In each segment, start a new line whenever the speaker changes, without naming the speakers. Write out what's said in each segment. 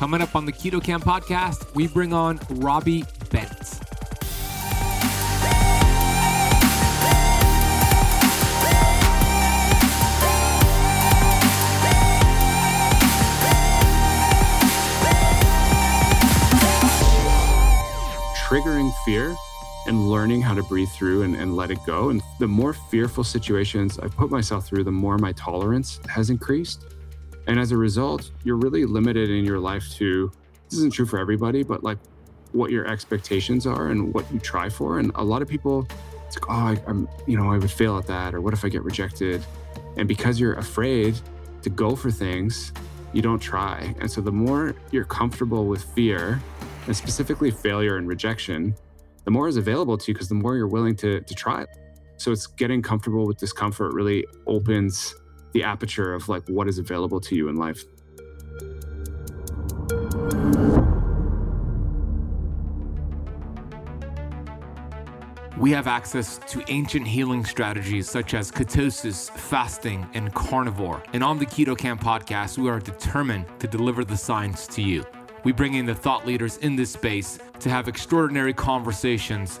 Coming up on the Keto Kamp podcast, we bring on Robbie Bent.
triggering fear and learning how to breathe through and, and let it go. And the more fearful situations I've put myself through, the more my tolerance has increased. And as a result, you're really limited in your life to this isn't true for everybody, but like what your expectations are and what you try for. And a lot of people, it's like, oh, I, I'm, you know, I would fail at that, or what if I get rejected? And because you're afraid to go for things, you don't try. And so the more you're comfortable with fear and specifically failure and rejection, the more is available to you because the more you're willing to, to try it. So it's getting comfortable with discomfort really opens the aperture of like what is available to you in life.
We have access to ancient healing strategies such as ketosis, fasting, and carnivore. And on the Keto Kamp podcast, we are determined to deliver the science to you. We bring in the thought leaders in this space to have extraordinary conversations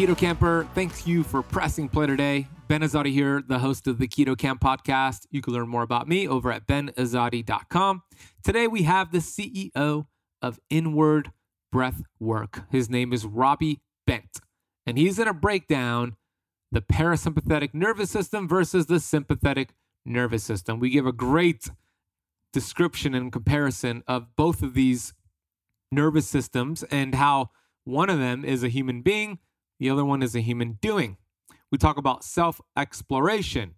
Keto Camper. Thank you for pressing play today. Ben Azadi here, the host of the Keto Kamp podcast. You can learn more about me over at benazadi.com. Today, we have the CEO of Inward Breath Work. His name is Robbie Bent, and he's going to break down the parasympathetic nervous system versus the sympathetic nervous system. We give a great description and comparison of both of these nervous systems and how one of them is a human being the other one is a human doing. We talk about self exploration,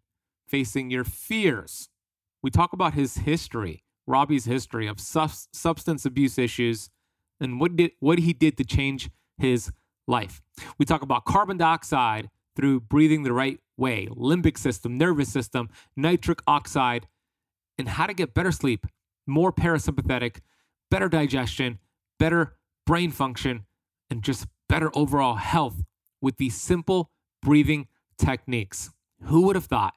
facing your fears. We talk about his history, Robbie's history of sub- substance abuse issues, and what, did, what he did to change his life. We talk about carbon dioxide through breathing the right way, limbic system, nervous system, nitric oxide, and how to get better sleep, more parasympathetic, better digestion, better brain function, and just better overall health with these simple breathing techniques. Who would have thought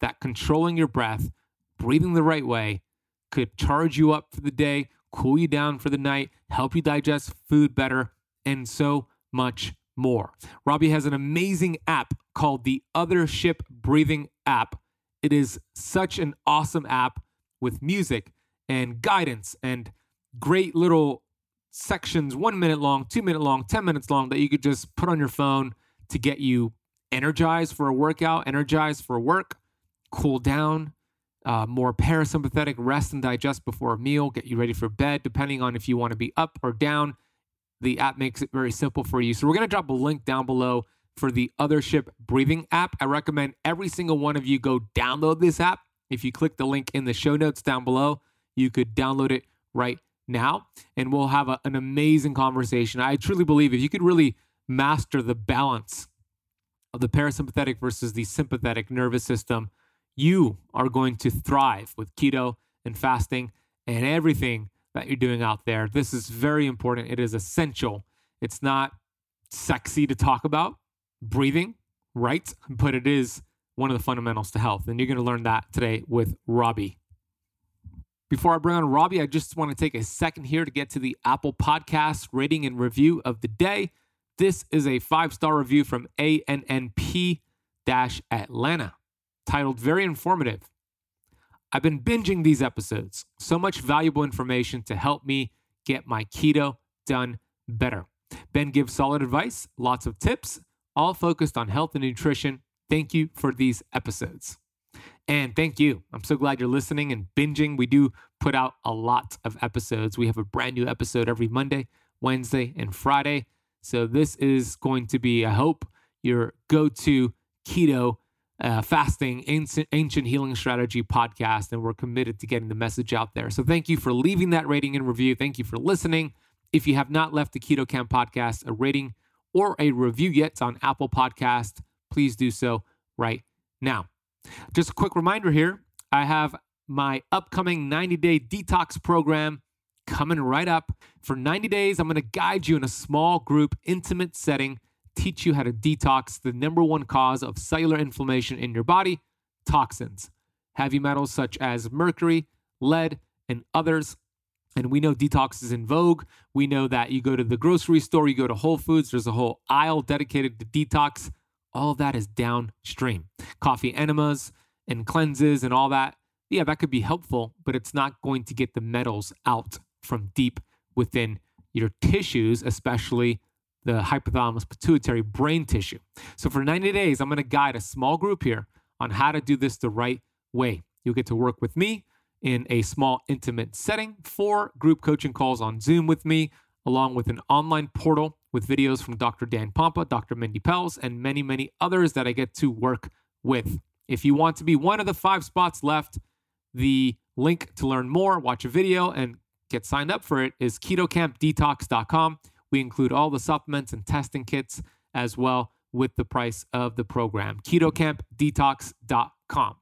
that controlling your breath, breathing the right way, could charge you up for the day, cool you down for the night, help you digest food better, and so much more. Robbie has an amazing app called the Othership Breathing app. It is such an awesome app with music and guidance and great little sections, one minute long, two minute long, 10 minutes long, that you could just put on your phone to get you energized for a workout, energized for work, cool down, uh, more parasympathetic rest and digest before a meal, get you ready for bed, depending on if you want to be up or down. The app makes it very simple for you. So, we're going to drop a link down below for the Othership Breathing app. I recommend every single one of you go download this app. If you click the link in the show notes down below, you could download it right now and we'll have a, an amazing conversation. I truly believe if you could really master the balance of the parasympathetic versus the sympathetic nervous system, you are going to thrive with keto and fasting and everything that you're doing out there. This is very important. It is essential. It's not sexy to talk about breathing, right? But it is one of the fundamentals to health. And you're going to learn that today with Robbie. Before I bring on Robbie, I just want to take a second here to get to the Apple Podcast rating and review of the day. This is a five star review from ANNP Atlanta titled Very Informative. I've been binging these episodes, so much valuable information to help me get my keto done better. Ben gives solid advice, lots of tips, all focused on health and nutrition. Thank you for these episodes. And thank you. I'm so glad you're listening and binging. We do put out a lot of episodes. We have a brand new episode every Monday, Wednesday, and Friday. So this is going to be, I hope, your go to keto uh, fasting, ancient, ancient healing strategy podcast, and we're committed to getting the message out there. So thank you for leaving that rating and review. Thank you for listening. If you have not left the Keto Kamp podcast a rating or a review yet, on Apple Podcast. Please do so right now. Just a quick reminder here I have my upcoming 90 day detox program coming right up. For 90 days, I'm going to guide you in a small group, intimate setting, teach you how to detox the number one cause of cellular inflammation in your body toxins, heavy metals such as mercury, lead, and others. And we know detox is in vogue. We know that you go to the grocery store, you go to Whole Foods, there's a whole aisle dedicated to detox. All of that is downstream. Coffee enemas and cleanses and all that. Yeah, that could be helpful, but it's not going to get the metals out from deep within your tissues, especially the hypothalamus pituitary brain tissue. So for 90 days, I'm going to guide a small group here on how to do this the right way. You'll get to work with me in a small intimate setting, four group coaching calls on Zoom with me, along with an online portal with videos from Dr. Dan Pompa, Dr. Mindy Pelz, and many, many others that I get to work with. If you want to be one of the five spots left, the link to learn more, watch a video, and get signed up for it is ketokampdetox.com. We include all the supplements and testing kits as well with the price of the program. ketokampdetox.com.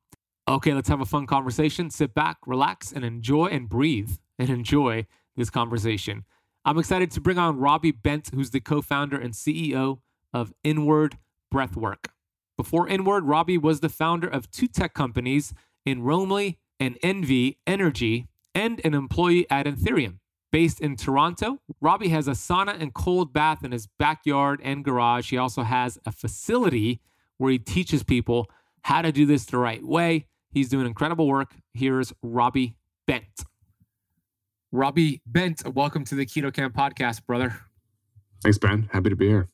Okay, let's have a fun conversation. Sit back, relax, and enjoy and breathe and enjoy this conversation. I'm excited to bring on Robbie Bent, who's the co founder and CEO of Inward Breathwork. Before Inward, Robbie was the founder of two tech companies in Romely and Envy Energy and an employee at Ethereum. Based in Toronto, Robbie has a sauna and cold bath in his backyard and garage. He also has a facility where he teaches people how to do this the right way. He's doing incredible work. Here's Robbie Bent. Robbie Bent, welcome to the Keto Kamp podcast, brother.
Thanks, Ben. Happy to be here.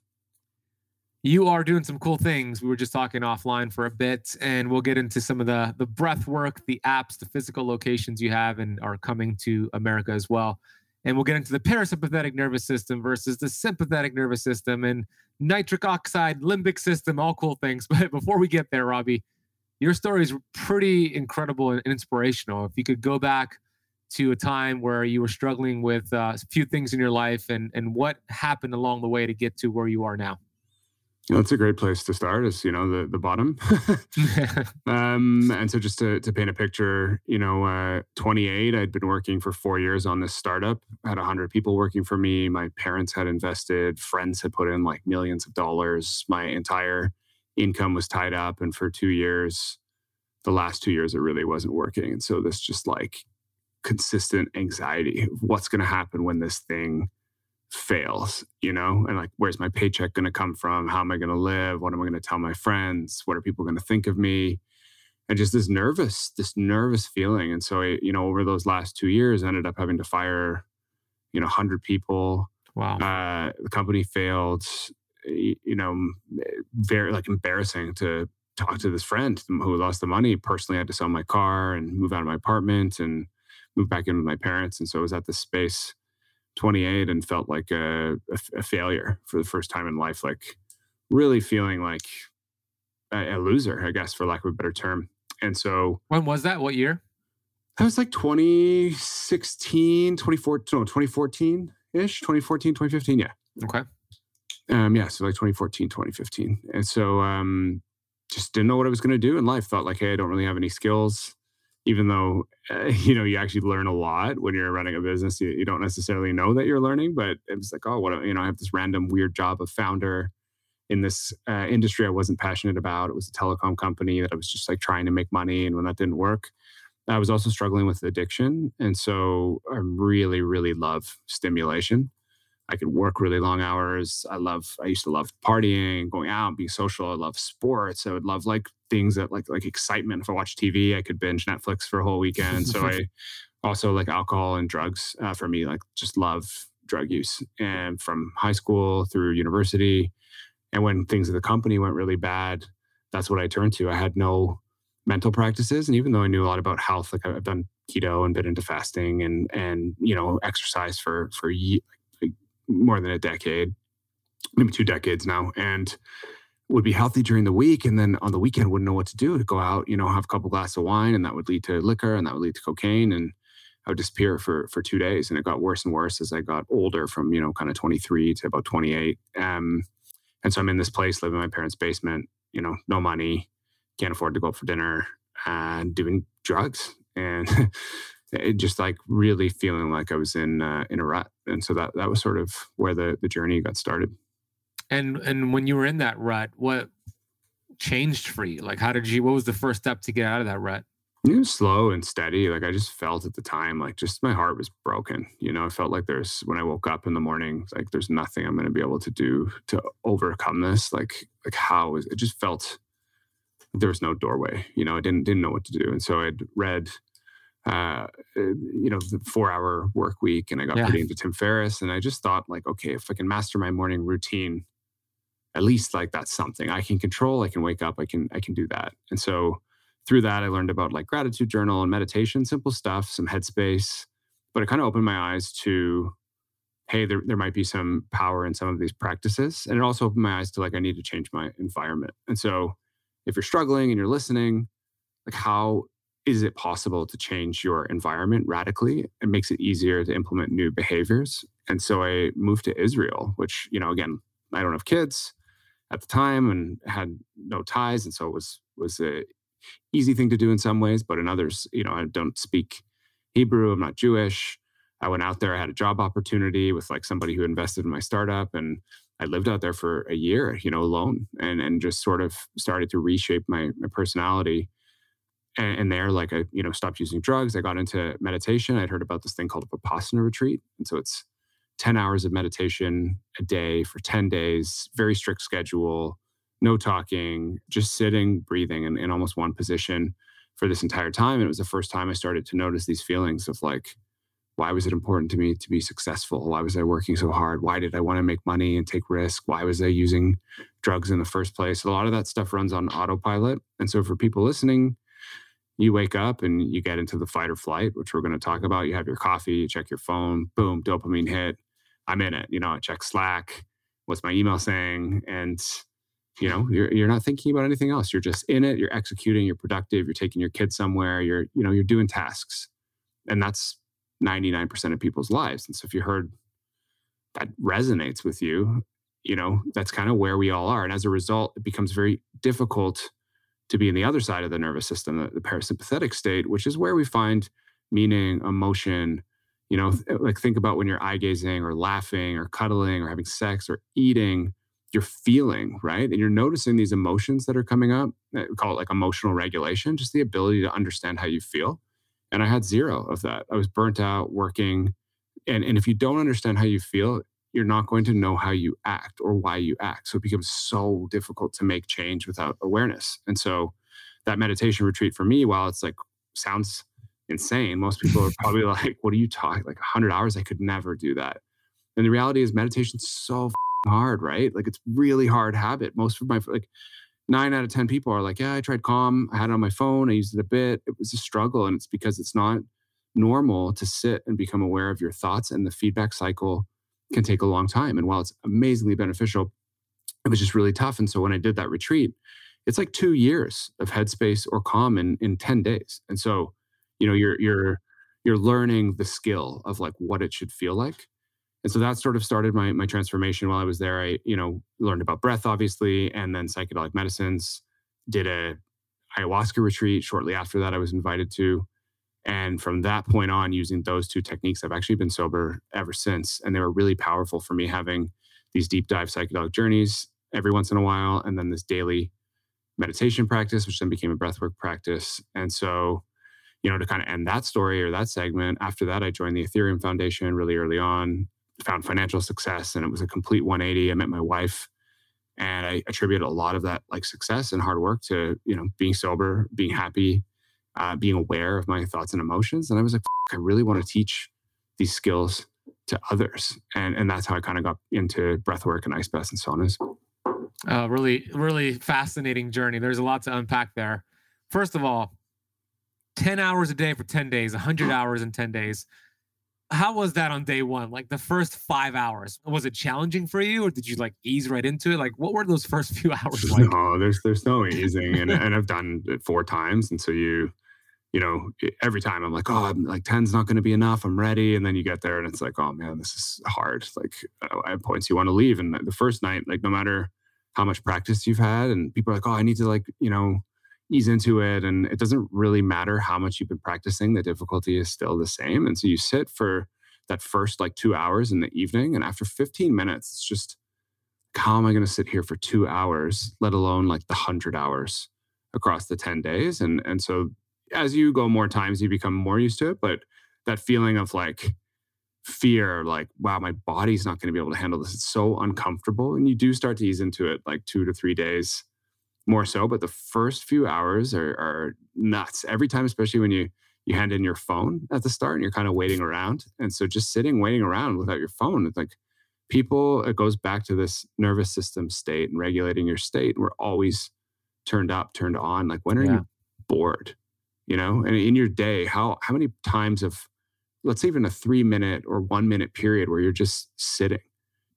You are doing some cool things. We were just talking offline for a bit, and we'll get into some of the the breath work, the apps, the physical locations you have, and are coming to America as well and we'll get into the parasympathetic nervous system versus the sympathetic nervous system and nitric oxide limbic system all cool things but before we get there robbie your story is pretty incredible and inspirational if you could go back to a time where you were struggling with uh, a few things in your life and and what happened along the way to get to where you are now?
That's a great place to start is you know the the bottom. Um and so just to, to paint a picture you know uh 28 i'd been working for four years on this startup had 100 people working for me my parents had invested friends had put in like millions of dollars my entire income was tied up and for two years the last two years it really wasn't working and so this just like consistent anxiety of what's going to happen when this thing fails, you know, and like, where's my paycheck going to come from? How am I going to live? What am I going to tell my friends? What are people going to think of me? And just this nervous, this nervous feeling. And so, I, you know, over those last two years, I ended up having to fire, you know, 100 people.
Wow.
Uh, the company failed, you know, very like embarrassing to talk to this friend who lost the money. Personally, I had to sell my car and move out of my apartment and move back in with my parents. And so I was at this space 28 and felt like a, a, a, failure for the first time in life, like really feeling like a, a, loser, I guess, for lack of a better term. And so,
when was that? What year?
That was like 2016, 2014, no, 2014 ish, 2014, 2015. Yeah.
Okay.
Um, yeah. So like 2014, 2015. And so, um, just didn't know what I was going to do in life. Thought like, hey, I don't really have any skills even though uh, you know you actually learn a lot when you're running a business you, you don't necessarily know that you're learning but it was like oh what you know i have this random weird job of founder in this uh, industry i wasn't passionate about. It was a telecom company that i was just like trying to make money and when that didn't work i was also struggling with addiction and so i really really love stimulation I could work really long hours. I love, I used to love partying, going out, being social. I love sports. I would love like things that like, like excitement. If I watch TV, I could binge Netflix for a whole weekend. so I also like alcohol and drugs uh, for me, like just love drug use. And from high school through university. And when things at the company went really bad, that's what I turned to. I had no mental practices. And even though I knew a lot about health, like I've done keto and been into fasting and, and, you know, exercise for, for more than a decade, maybe two decades now. And would be healthy during the week and then on the weekend wouldn't know what to do to go out you know have a couple glasses of wine and that would lead to liquor and that would lead to cocaine and i would disappear for for two days and it got worse and worse as i got older from you know kind of 23 to about 28 um, and so i'm in this place living in my parents basement you know no money can't afford to go out for dinner and doing drugs and just like really feeling like i was in uh, in a rut and so that that was sort of where the the journey got started
and and when you were in that rut, what changed for you? Like, how did you? What was the first step to get out of that rut?
It was slow and steady. Like I just felt at the time, like just my heart was broken. You know, I felt like there's when I woke up in the morning, like there's nothing I'm going to be able to do to overcome this. Like, like how is it? Just felt there was no doorway. You know, I didn't didn't know what to do, and so I'd read uh, you know, the four hour work week and I got yeah. pretty into Tim Ferriss. And I just thought, like, okay, if I can master my morning routine, at least like that's something I can control. I can wake up. I can I can do that. And so through that, I learned about like gratitude journal and meditation, simple stuff, some headspace. But it kind of opened my eyes to, hey, there, there might be some power in some of these practices. And it also opened my eyes to like I need to change my environment. And so if you're struggling and you're listening, like how is it possible to change your environment radically? It makes it easier to implement new behaviors. And so I moved to Israel, which, you know, again, I don't have kids at the time and had no ties, and so it was was a easy thing to do in some ways, but in others, you know, I don't speak Hebrew. I'm not Jewish. I went out there. I had a job opportunity with like somebody who invested in my startup, and I lived out there for a year, you know, alone, and and just sort of started to reshape my my personality. And, and there, like I, you know, stopped using drugs. I got into meditation. I'd heard about this thing called a Vipassana retreat, and so it's 10 hours of meditation a day for 10 days, very strict schedule, no talking, just sitting, breathing in, in almost one position for this entire time. And it was the first time I started to notice these feelings of like, why was it important to me to be successful? Why was I working so hard? Why did I want to make money and take risk? Why was I using drugs in the first place? A lot of that stuff runs on autopilot. And so for people listening, you wake up and you get into the fight or flight, which we're going to talk about. You have your coffee, you check your phone, boom, dopamine hit. I'm in it. You know, I check Slack. What's my email saying? And you know, you're you're not thinking about anything else. You're just in it. You're executing. You're productive. You're taking your kids somewhere. You're you know you're doing tasks, and that's 99% of people's lives. And so if you heard that resonates with you, you know that's kind of where we all are. And as a result, it becomes very difficult to be in the other side of the nervous system, the, the parasympathetic state, which is where we find meaning, emotion, you know, th- like think about when you're eye gazing or laughing or cuddling or having sex or eating, you're feeling, right? And you're noticing these emotions that are coming up. Eh, we call it like emotional regulation, just the ability to understand how you feel. And I had zero of that. I was burnt out working. And, and if you don't understand how you feel, you're not going to know how you act or why you act. So it becomes so difficult to make change without awareness. And so that meditation retreat for me, while it's like sounds insane. Most people are probably like, what are you talking? Like 100 hours? I could never do that. And the reality is, meditation's so hard, right? Like it's really hard habit. Most of my, like nine out of 10 people are like, yeah, I tried Calm. I had it on my phone. I used it a bit. It was a struggle. And it's because it's not normal to sit and become aware of your thoughts. And the feedback cycle can take a long time. And while it's amazingly beneficial, it was just really tough. And so when I did that retreat, it's like two years of headspace or calm in, in 10 days. And so you know you're you're you're learning the skill of like what it should feel like and so that sort of started my my transformation while i was there i you know learned about breath obviously and then psychedelic medicines did a ayahuasca retreat shortly after that i was invited to and from that point on using those two techniques i've actually been sober ever since and they were really powerful for me having these deep dive psychedelic journeys every once in a while and then this daily meditation practice which then became a breathwork practice and so you know, to kind of end that story or that segment, after that, I joined the Ethereum Foundation really early on, found financial success, and it was a complete 180. I met my wife, and I attribute a lot of that like success and hard work to you know being sober, being happy, uh, being aware of my thoughts and emotions. And I was like, I really want to teach these skills to others, and and that's how I kind of got into breathwork and ice baths and saunas.
Uh, really, really fascinating journey. There's a lot to unpack there. First of all, 10 hours a day for 10 days, 100 hours in 10 days. how was that on day one? Like the first five hours, was it challenging for you, or did you like ease right into it? Like, what were those first few hours like?
No, there's there's no easing, and and I've done it four times, and so you, you know, every time I'm like, oh, I'm like ten's not going to be enough. I'm ready, and then you get there, and it's like, oh man, this is hard. Like uh, at points you want to leave, and the first night, like no matter how much practice you've had, and people are like, oh, I need to like you know ease into it and it doesn't really matter how much you've been practicing the difficulty is still the same and so you sit for that first like two hours in the evening and after 15 minutes it's just how am i going to sit here for two hours let alone like the 100 hours across the 10 days and and so as you go more times you become more used to it but that feeling of like fear like wow my body's not going to be able to handle this it's so uncomfortable and you do start to ease into it like two to three days more so, but the first few hours are, are nuts every time, especially when you you hand in your phone at the start and you're kind of waiting around. And so just sitting, waiting around without your phone, it's like people, it goes back to this nervous system state and regulating your state. We're always turned up, turned on. Like when are yeah. you bored? You know, and in your day, how how many times of let's say even a three minute or one minute period where you're just sitting.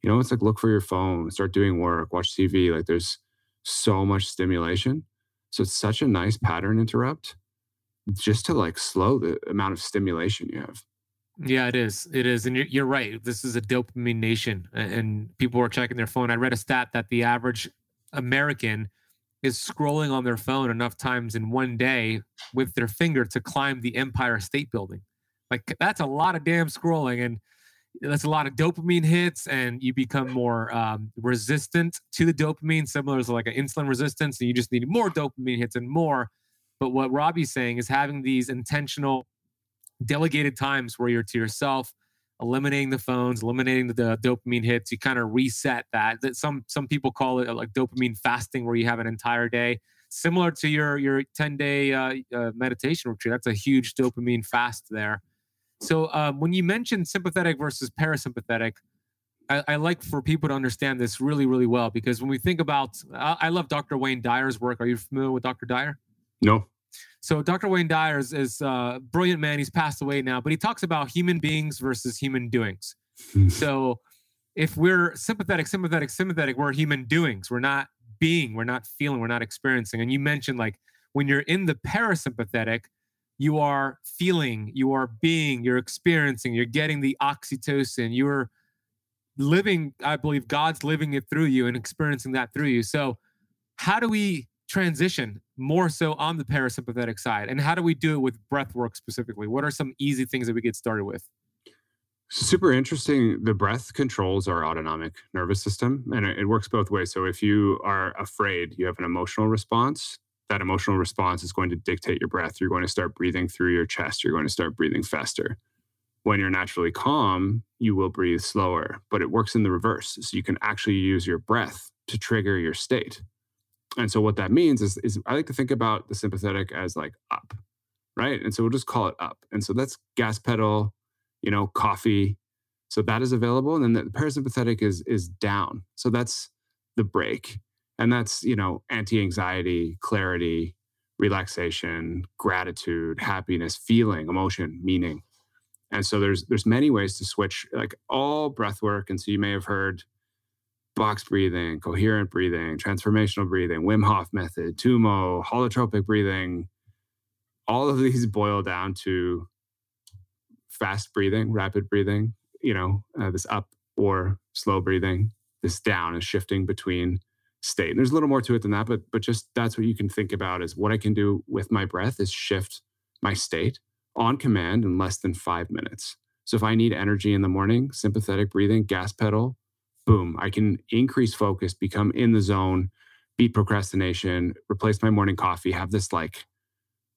You know, it's like look for your phone, start doing work, watch TV. Like there's so much stimulation. So it's such a nice pattern interrupt just to like slow the amount of stimulation you have.
Yeah, it is. It is. And you're, you're right. This is a dopamine nation, and people are checking their phone. I read a stat that the average American is scrolling on their phone enough times in one day with their finger to climb the Empire State Building. Like, that's a lot of damn scrolling. And that's a lot of dopamine hits and you become more um, resistant to the dopamine similar to like an insulin resistance and you just need more dopamine hits and more but what robbie's saying is having these intentional delegated times where you're to yourself eliminating the phones eliminating the, the dopamine hits you kind of reset that that some some people call it like dopamine fasting where you have an entire day similar to your your 10 day uh, uh, meditation retreat that's a huge dopamine fast there so um, when you mentioned sympathetic versus parasympathetic, I, I, like for people to understand this really, really well because when we think about, I, I, love Dr. Wayne Dyer's work. Are you familiar with Dr. Dyer?
No.
So Dr. Wayne Dyer is, is a brilliant man. He's passed away now, but he talks about human beings versus human doings. Hmm. so if we're sympathetic, sympathetic, sympathetic, we're human doings. We're not being, we're not feeling, we're not experiencing. And you mentioned like when you're in the parasympathetic, you are feeling, you are being, you're experiencing, you're getting the oxytocin, you're living, I believe God's living it through you and experiencing that through you. So, how do we transition more so on the parasympathetic side? And how do we do it with breath work specifically? What are some easy things that we get started with?
Super interesting. The breath controls our autonomic nervous system and it, works both ways. So, if you are afraid, you have an emotional response that emotional response is going to dictate your breath. You're going to start breathing through your chest. You're going to start breathing faster. When you're naturally calm, you will breathe slower, but it works in the reverse. So you can actually use your breath to trigger your state. And so what that means is, is I like to think about the sympathetic as like up, right? And so we'll just call it up. And so that's gas pedal, you know, coffee. So that is available. And then the parasympathetic is is down. So that's the break. and that's you know anti-anxiety clarity relaxation gratitude happiness feeling emotion meaning and so there's there's many ways to switch like all breath work and so you may have heard box breathing coherent breathing transformational breathing wim hof method tummo holotropic breathing all of these boil down to fast breathing rapid breathing you know uh, this up or slow breathing this down is shifting between state. And there's a little more to it than that, but but just that's what you can think about is what I can do with my breath is shift my state on command in less than five minutes. So if I need energy in the morning, sympathetic breathing, gas pedal, boom, I can increase focus, become in the zone, beat procrastination, replace my morning coffee, have this like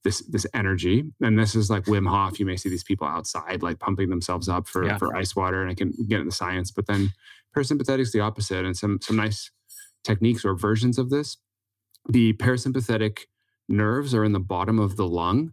this this energy. And this is like Wim Hof. You may see these people outside like pumping themselves up for yeah. for ice water, and I can get into the science. But then parasympathetic is the opposite, and some some nice techniques or versions of this. The parasympathetic nerves are in the bottom of the lung.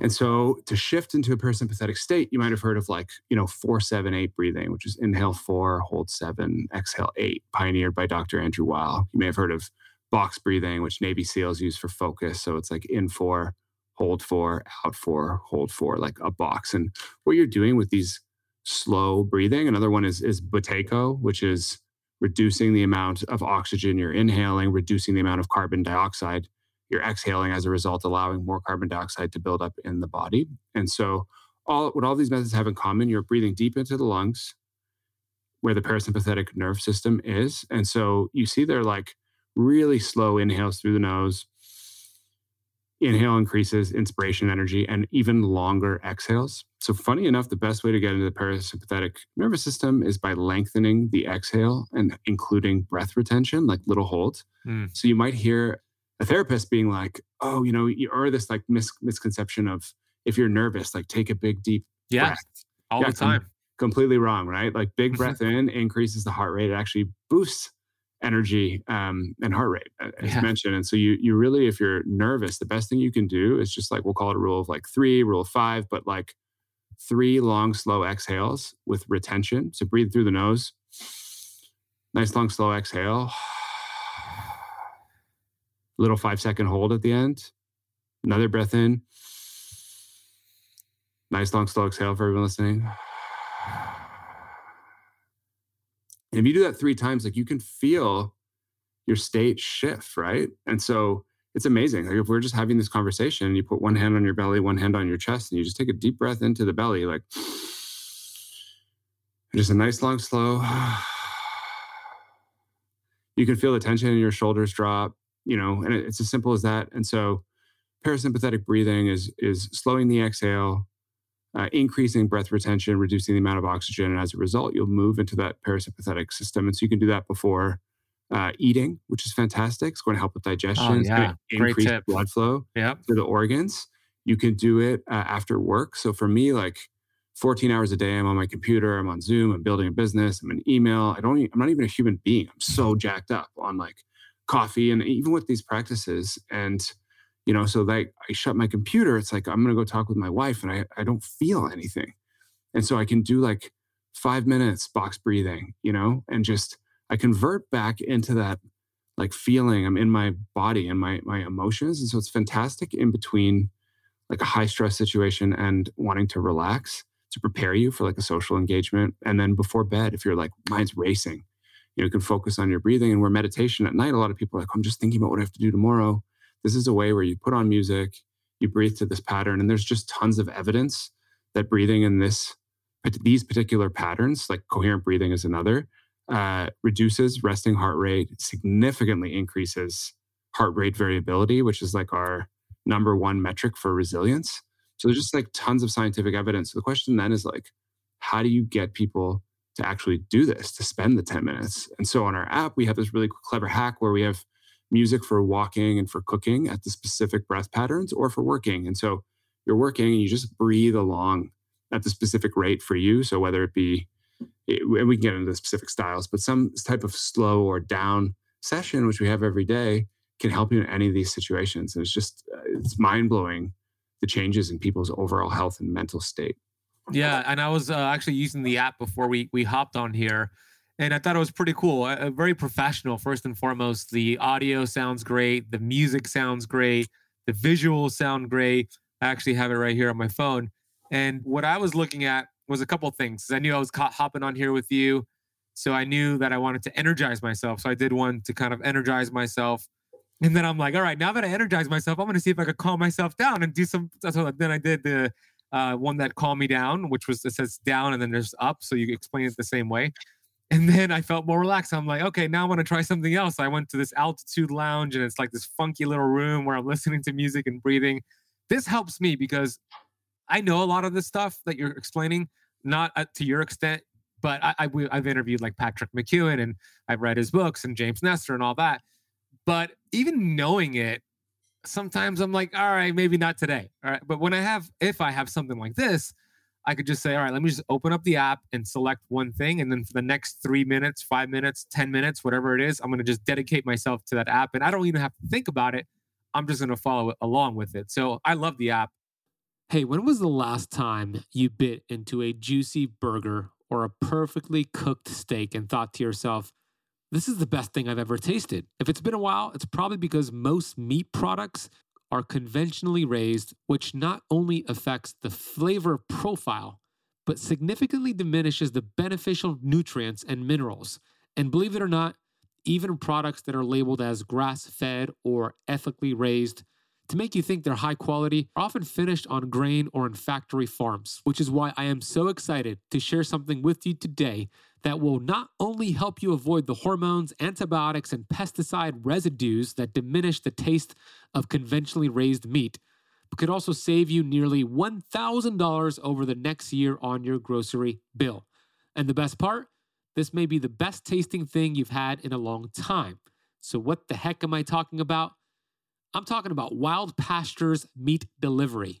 And so to shift into a parasympathetic state, you might have heard of like, you know, four, seven, eight breathing, which is inhale four, hold seven, exhale eight, pioneered by Dr. Andrew Weil. You may have heard of box breathing, which Navy SEALs use for focus. So it's like in four, hold four, out four, hold four, like a box. And what you're doing with these slow breathing. Another one is is Buteyko, which is reducing the amount of oxygen you're inhaling, reducing the amount of carbon dioxide you're exhaling as a result, allowing more carbon dioxide to build up in the body. And so, all what all these methods have in common, you're breathing deep into the lungs, where the parasympathetic nerve system is. And so you see they're like really slow inhales through the nose. Inhale increases inspiration energy and even longer exhales. So, funny enough, the best way to get into the parasympathetic nervous system is by lengthening the exhale and including breath retention, like little holds. Mm. So, you might hear a therapist being like, oh, you know, you are this like mis- misconception of if you're nervous, like take a big, deep
yeah,
breath.
all yeah, the time. Com-
completely wrong, right? Like big breath in increases the heart rate. It actually boosts energy um, and heart rate, as yeah. mentioned. And so you you really, if you're nervous, the best thing you can do is just like we'll call it a rule of like three, rule of five, but like three long, slow exhales with retention. So breathe through the nose. Nice long, slow exhale. Little five second hold at the end. Another breath in. Nice long, slow exhale for everyone listening. And if you do that three times, like you can feel your state shift, right? And so it's amazing. Like if we're just having this conversation and you put one hand on your belly, one hand on your chest, and you just take a deep breath into the belly, like just a nice long slow. You can feel the tension in your shoulders drop, you know, and it's as simple as that. And so parasympathetic breathing is is slowing the exhale, uh, increasing breath retention, reducing the amount of oxygen. And as a result, you'll move into that parasympathetic system. And so you can do that before uh, eating, which is fantastic. It's going to help with digestion. Oh,
yeah.
increase blood flow
yep.
to the organs. You can do it uh, after work. So for me, like 14 hours a day, I'm on my computer, I'm on Zoom, I'm building a business, I'm in email. I don't, even, I'm not even a human being. I'm so jacked up on like coffee and even with these practices. And you know so like i shut my computer it's like i'm going to go talk with my wife and I, I don't feel anything. And so i can do like five minutes box breathing you know and just i convert back into that like feeling. I'm in my body and my my emotions and so it's fantastic in between like a high stress situation and wanting to relax to prepare you for like a social engagement. And then before bed if you're like mine's racing you know you can focus on your breathing and where meditation at night a lot of people are like i'm just thinking about what i have to do tomorrow this is a way where you put on music, you breathe to this pattern, and there's just tons of evidence that breathing in this these particular patterns, like coherent breathing is another, uh, reduces resting heart rate, significantly increases heart rate variability, which is like our number one metric for resilience. So there's just like tons of scientific evidence. So the question then is like, how do you get people to actually do this, to spend the 10 minutes? And so on our app, we have this really clever hack where we have music for walking and for cooking at the specific breath patterns or for working. And so you're working and you just breathe along at the specific rate for you. So whether it be, and we can get into the specific styles, but some type of slow or down session, which we have every day, can help you in any of these situations. And it's just, uh, it's mind blowing the changes in people's overall health and mental state.
Yeah, and I was uh, actually using the app before we we hopped on here, and I thought it was pretty cool. Uh, very professional, first and foremost. The audio sounds great, the music sounds great, the visuals sound great. I actually have it right here on my phone. And what I was looking at was a couple things. I knew I was caught hopping on here with you, so I knew that I wanted to energize myself. So I did one to kind of energize myself. And then I'm like, all right, now that I energize myself, I'm going to see if I could calm myself down and do some. So then I did the uh, one that calmed me down, which was it says down and then there's up. So you explain it the same way. And then I felt more relaxed. I'm like, okay, now I want to try something else. I went to this altitude lounge and it's like this funky little room where I'm listening to music and breathing. This helps me because I know a lot of the stuff that you're explaining, not to your extent, but I, I, I've interviewed like Patrick McKeown and I've read his books and James Nestor and all that. But even knowing it, sometimes I'm like, all right, maybe not today. All right. But when I have, if I have something like this, I could just say, all right, let me just open up the app and select one thing. And then for the next three minutes, five minutes, 10 minutes, whatever it is, I'm going to just dedicate myself to that app. And I don't even have to think about it. I'm just going to follow along with it. So I love the app. Hey, when was the last time you bit into a juicy burger or a perfectly cooked steak and thought to yourself, this is the best thing I've ever tasted? If it's been a while, it's probably because most meat products are conventionally raised, which not only affects the flavor profile, but significantly diminishes the beneficial nutrients and minerals. And believe it or not, even products that are labeled as grass fed or ethically raised to make you think they're high quality are often finished on grain or in factory farms, which is why I am so excited to share something with you today that will not only help you avoid the hormones, antibiotics, and pesticide residues that diminish the taste of conventionally raised meat, but could also save you nearly $1,000 over the next year on your grocery bill. And the best part? This may be the best tasting thing you've had in a long time. So, what the heck am I talking about? I'm talking about Wild Pastures Meat Delivery.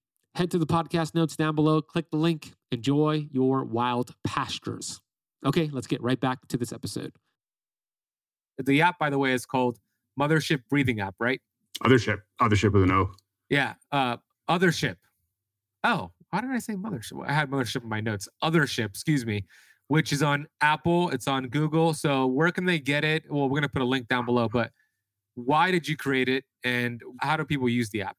Head to the podcast notes down below, click the link, enjoy your wild pastures. Okay, let's get right back to this episode. The app, by the way, is called Mothership Breathing App, right?
Othership. Othership with an O.
Yeah. Uh, Othership. Oh, why did I say Mothership? I had Mothership in my notes. Othership, excuse me, which is on Apple. It's on Google. So where can they get it? Well, we're going to put a link down below, but why did you create it and how do people use the app?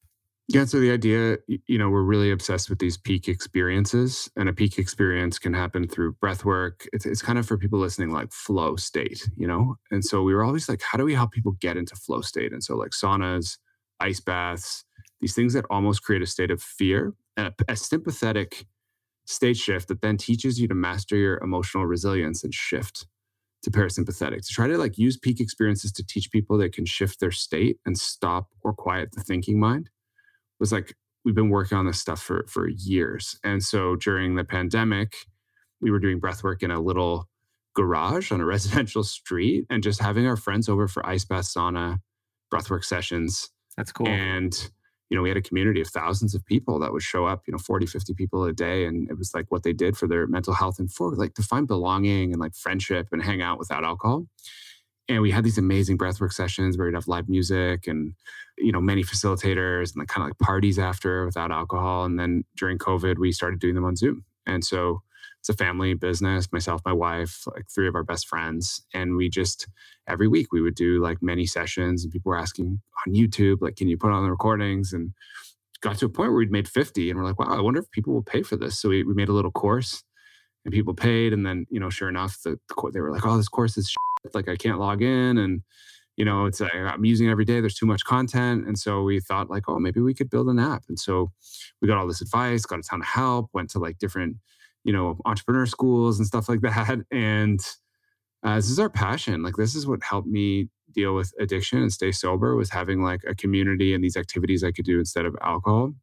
Yeah, so the idea, you know, we're really obsessed with these peak experiences, and a peak experience can happen through breath work. It's, it's kind of for people listening, like flow state, you know? And so we were always like, how do we help people get into flow state? And so, like saunas, ice baths, these things that almost create a state of fear, a, a sympathetic state shift that then teaches you to master your emotional resilience and shift to parasympathetic to try to like use peak experiences to teach people they can shift their state and stop or quiet the thinking mind was like we've been working on this stuff for for years. And so during the pandemic, we were doing breath work in a little garage on a residential street and just having our friends over for ice bath sauna breathwork sessions.
That's cool.
And you know, we had a community of thousands of people that would show up, you know, 40, 50 people a day. And it was like what they did for their mental health and for like to find belonging and like friendship and hang out without alcohol and we had these amazing breathwork sessions where we'd have live music and you know many facilitators and like kind of like parties after without alcohol. And then during covid we started doing them on zoom. And so it's a family business myself my wife like three of our best friends. And we just every week we would do like many sessions and people were asking on youtube like can you put on the recordings? And got to a point where we'd made 50 and we're like wow i wonder if people will pay for this. So we, we made a little course and people paid. And then you know sure enough the, the they were like oh this course is like I can't log in and you know it's I'm using every day there's too much content and so we thought like oh maybe we could build an app and so we got all this advice got a ton of help went to like different you know entrepreneur schools and stuff like that and uh, this is our passion like this is what helped me deal with addiction and stay sober was having like a community and these activities I could do instead of alcohol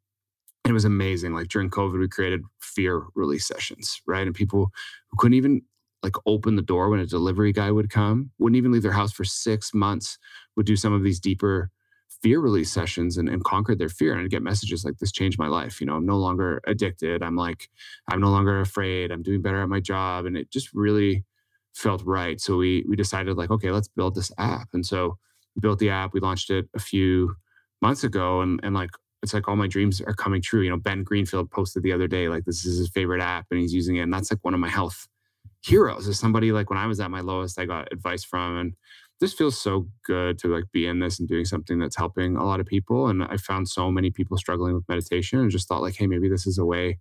it was amazing. Like during COVID, we created fear release sessions, right? And people who couldn't even like open the door when a delivery guy would come, wouldn't even leave their house for six months, would do some of these deeper fear release sessions and, and conquered their fear and I'd get messages like this changed my life. You know, I'm no longer addicted. I'm like, I'm no longer afraid. I'm doing better at my job. And it just really felt right. So we we decided like, okay, let's build this app. And so we built the app. We launched it a few months ago and and like it's like all my dreams are coming true. You know, Ben Greenfield posted the other day, like this is his favorite app and he's using it. And that's like one of my health heroes is somebody like when I was at my lowest, I got advice from. And this feels so good to like be in this and doing something that's helping a lot of people. And I found so many people struggling with meditation and just thought like, hey, maybe this is a way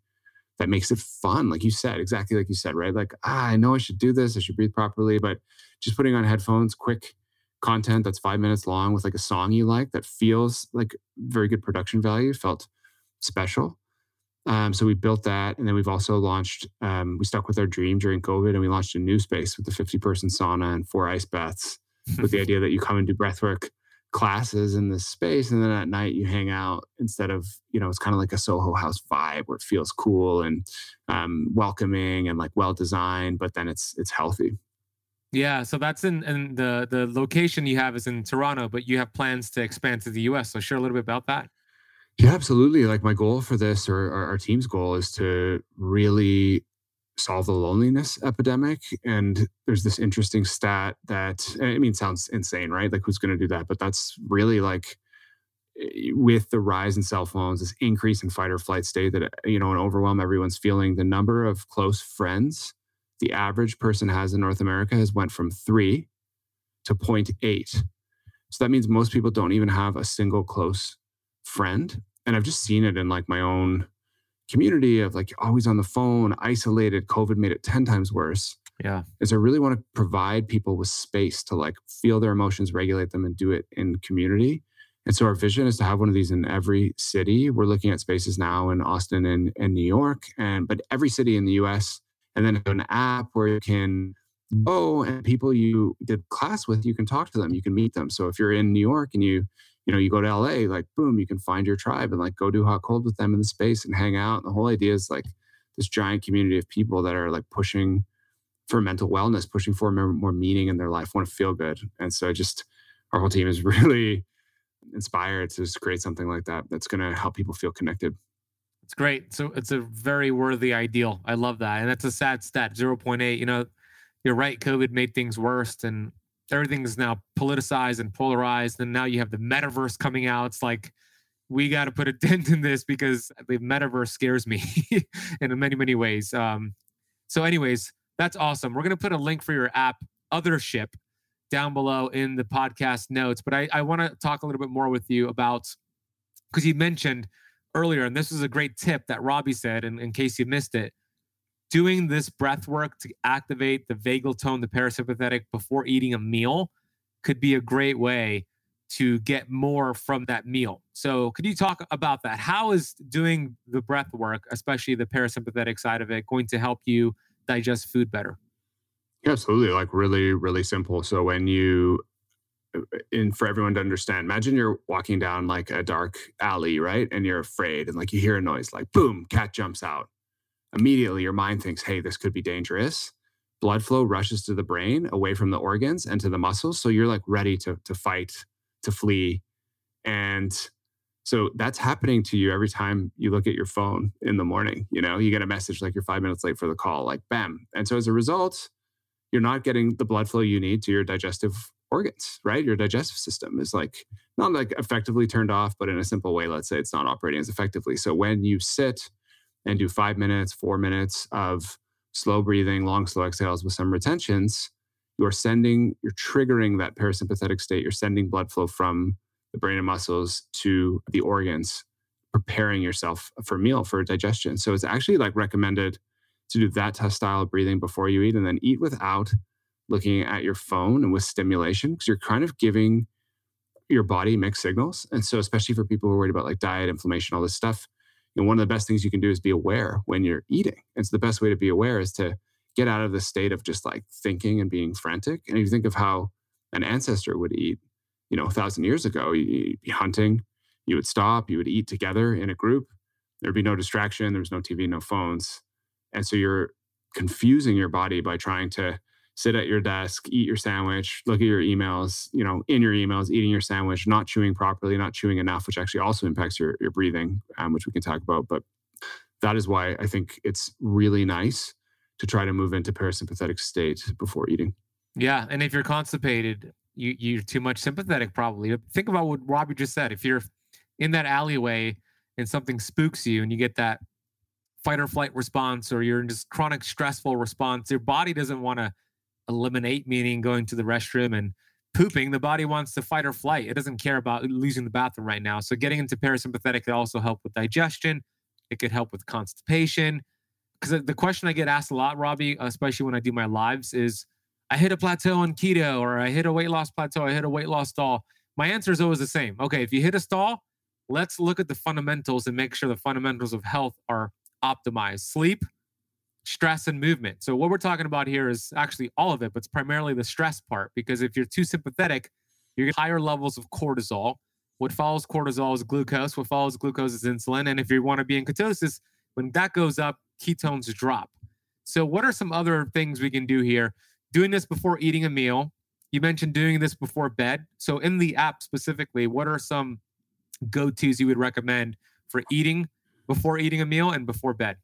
that makes it fun. Like you said, exactly like you said, right? Like, ah, I know I should do this, I should breathe properly, but just putting on headphones, quick content that's five minutes long with like a song you like that feels like very good production value felt special. Um, so we built that, and then we've also launched. Um, we stuck with our dream during COVID, and we launched a new space with the 50 person sauna and four ice baths, with the idea that you come and do breathwork classes in this space, and then at night you hang out instead of you know it's kind of like a Soho House vibe where it feels cool and um, welcoming and like well designed, but then it's it's healthy.
Yeah, so that's in and the the location you have is in Toronto, but you have plans to expand to the US. So share a little bit about that.
Yeah, absolutely. Like my goal for this, or our, our team's goal, is to really solve the loneliness epidemic. And there's this interesting stat that I mean, sounds insane, right? Like who's going to do that? But that's really like with the rise in cell phones, this increase in fight or flight state that you know, and overwhelm everyone's feeling. The number of close friends the average person has in North America has went from three to 0.8. So that means most people don't even have a single close friend. And I've just seen it in like my own community of like always on the phone, isolated. COVID made it 10 times worse.
Yeah.
Is I really want to provide people with space to like feel their emotions, regulate them, and do it in community. And so our vision is to have one of these in every city. We're looking at spaces now in Austin and, and New York, and but every city in the US and then an app where you can go and people you did class with, you can talk to them, you can meet them. So if you're in New York and you, you know, you go to LA, like boom, you can find your tribe and like go do hot cold with them in the space and hang out. And the whole idea is like this giant community of people that are like pushing for mental wellness, pushing for more, meaning in their life, want to feel good. And so just our whole team is really inspired to just create something like that that's going to help people feel connected.
It's great. So it's a very worthy ideal. I love that. And that's a sad stat 0.8. You know, you're right. COVID made things worse and everything is now politicized and polarized. And now you have the metaverse coming out. It's like, we got to put a dent in this because the metaverse scares me in many, many ways. Um, so, anyways, that's awesome. We're going to put a link for your app, Othership, down below in the podcast notes. But I, I want to talk a little bit more with you about because you mentioned earlier, and this is a great tip that Robbie said, and in case you missed it, doing this breath work to activate the vagal tone, the parasympathetic before eating a meal could be a great way to get more from that meal. So, could you talk about that? How is doing the breath work, especially the parasympathetic side of it, going to help you digest food better?
Yeah, absolutely. Like really, really simple. So when you uh, and for everyone to understand imagine you're walking down like a dark alley right and you're afraid and like you hear a noise like boom cat jumps out immediately your mind thinks hey this could be dangerous blood flow rushes to the brain away from the organs and to the muscles so you're like ready to to fight to flee and so that's happening to you every time you look at your phone in the morning you know you get a message like you're 5 minutes late for the call like bam and so as a result you're not getting the blood flow you need to your digestive organs, right? Your digestive system is like not like effectively turned off, but in a simple way, let's say it's not operating as effectively. So when you sit and do five minutes, four minutes of slow breathing, long, slow exhales with some retentions, you're sending, you're triggering that parasympathetic state. You're sending blood flow from the brain and muscles to the organs, preparing yourself for meal, for digestion. So it's actually like recommended to do that style of breathing before you eat and then eat without looking at your phone and with stimulation because you're kind of giving your body mixed signals. And so, especially for people who are worried about like diet, inflammation, all this stuff, you know, one of the best things you can do is be aware when you're eating. And so, the best way to be aware is to get out of the state of just like thinking and being frantic. And if you think of how an ancestor would eat, you know, a thousand years ago, you'd be hunting, you would stop, you would eat together in a group. There'd be no distraction, there was no TV, no phones. And so, you're confusing your body by trying to sit at your desk, eat your sandwich, look at your emails, you know, in your emails, eating your sandwich, not chewing properly, not chewing enough, which actually also impacts your, your breathing, um, which we can talk about. But that is why I think it's really nice to try to move into parasympathetic state before eating.
Yeah. And if you're constipated, you, you're too much sympathetic, probably. Think about what Robbie just said. If you're in that alleyway and something spooks you and you get that fight or flight response or you're in this chronic stressful response, your body doesn't want to eliminate, meaning going to the restroom and pooping. The body wants to fight or flight. It doesn't care about losing the bathroom right now. So getting into parasympathetic could also help with digestion. It could help with constipation. Because the question I get asked a lot, Robbie, especially when I do my lives, is I hit a plateau on keto or I hit a weight loss plateau, I hit a weight loss stall. My answer is always the same. Okay, if you hit a stall, let's look at the fundamentals and make sure the fundamentals of health are optimized sleep, stress, and movement. So, what we're talking about here is actually all of it, but it's primarily the stress part because if you're too sympathetic, you get higher levels of cortisol. What follows cortisol is glucose. What follows glucose is insulin. And if you want to be in ketosis, when that goes up, ketones drop. So, what are some other things we can do here? Doing this before eating a meal. You mentioned doing this before bed. So, in the app specifically, what are some go tos you would recommend for eating before eating a meal and before bed?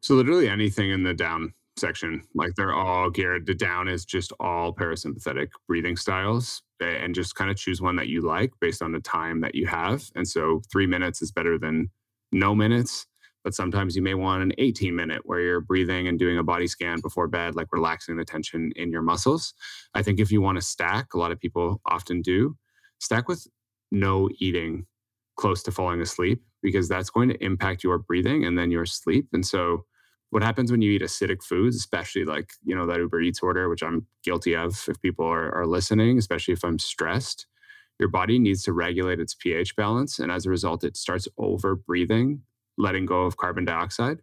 So literally anything in the down section, like they're all geared. The down is just all parasympathetic breathing styles, and just kind of choose one that you like based on the time that you have. And so three minutes is better than no minutes. But sometimes you may want an 18 minute where you're breathing and doing a body scan before bed, like relaxing the tension in your muscles. I think if you want to stack, a lot of people often do, stack with no eating close to falling asleep because that's going to impact your breathing and then your sleep. And so, what happens when you eat acidic foods, especially like, you know, that Uber Eats order, which I'm guilty of if people are, are listening, especially if I'm stressed, your body needs to regulate its pH balance. And as a result, it starts over breathing, letting go of carbon dioxide,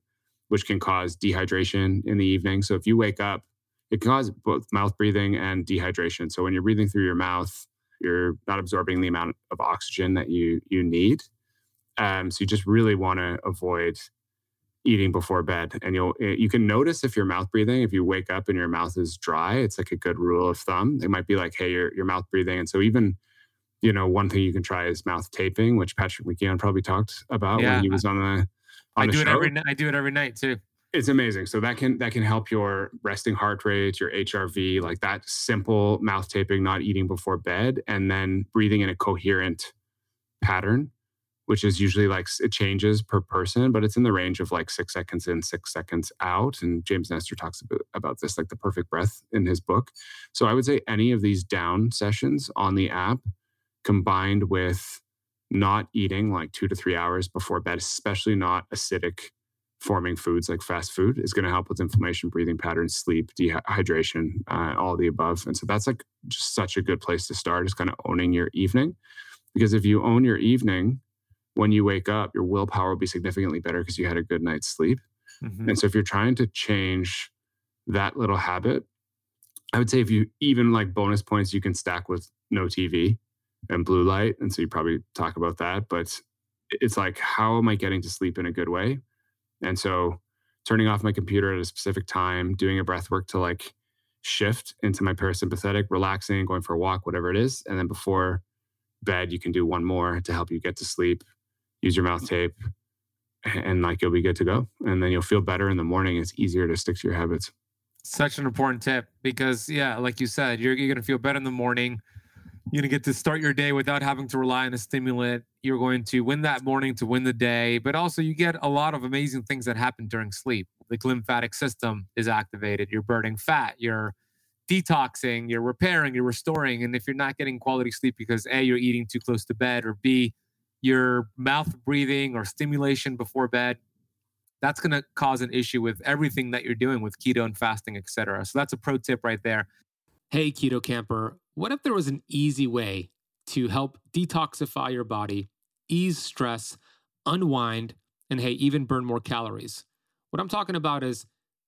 which can cause dehydration in the evening. So, if you wake up, it can cause both mouth breathing and dehydration. So, when you're breathing through your mouth, you're not absorbing the amount of oxygen that you you need. Um, so you just really want to avoid eating before bed, and you'll eh, you can notice if you're mouth breathing. If you wake up and your mouth is dry, it's like a good rule of thumb. It might be like, hey, you're you're mouth breathing, and so even you know one thing you can try is mouth taping, which Patrick McKeown probably talked about yeah, when he was on the. On
I
the
do
show.
it every night I do it every night too
it's amazing. So that can that can help your resting heart rate, your HRV, like that simple mouth taping, not eating before bed, and then breathing in a coherent pattern, which is usually like it changes per person, but it's in the range of like six seconds in, six seconds out. And James Nestor talks about, this, like the perfect breath in his book. So I would say any of these down sessions on the app combined with not eating like two to three hours before bed, especially not acidic forming foods like fast food is going to help with inflammation, breathing patterns, sleep, dehydration, uh, all the above. And so that's like just such a good place to start is kind of owning your evening. Because if you own your evening, when you wake up, your willpower will be significantly better because you had a good night's sleep. Mm-hmm. And so if you're trying to change that little habit, I would say if you even like bonus points, you can stack with no TV and blue light. And so you probably talk about that. But it's like, how am I getting to sleep in a good way? And so turning off my computer at a specific time, doing a breath work to like shift into my parasympathetic, relaxing, going for a walk, whatever it is. And then before bed, you can do one more to help you get to sleep. Use your mouth tape and like you'll be good to go. And then you'll feel better in the morning. It's easier to stick to your habits.
Such an important tip because, yeah, like you said, you're, you're going to feel better in the morning you're going to get to start your day without having to rely on a stimulant. You're going to win that morning to win the day, but also you get a lot of amazing things that happen during sleep. The lymphatic system is activated. You're burning fat. You're detoxing. You're repairing. You're restoring. And if you're not getting quality sleep because A, you're eating too close to bed, or B, your mouth breathing or stimulation before bed, that's going to cause an issue with everything that you're doing with keto and fasting, etc. So that's a pro tip right there. Hey, keto camper what if there was an easy way to help detoxify your body, ease stress, unwind, and hey, even burn more calories? What I'm talking about is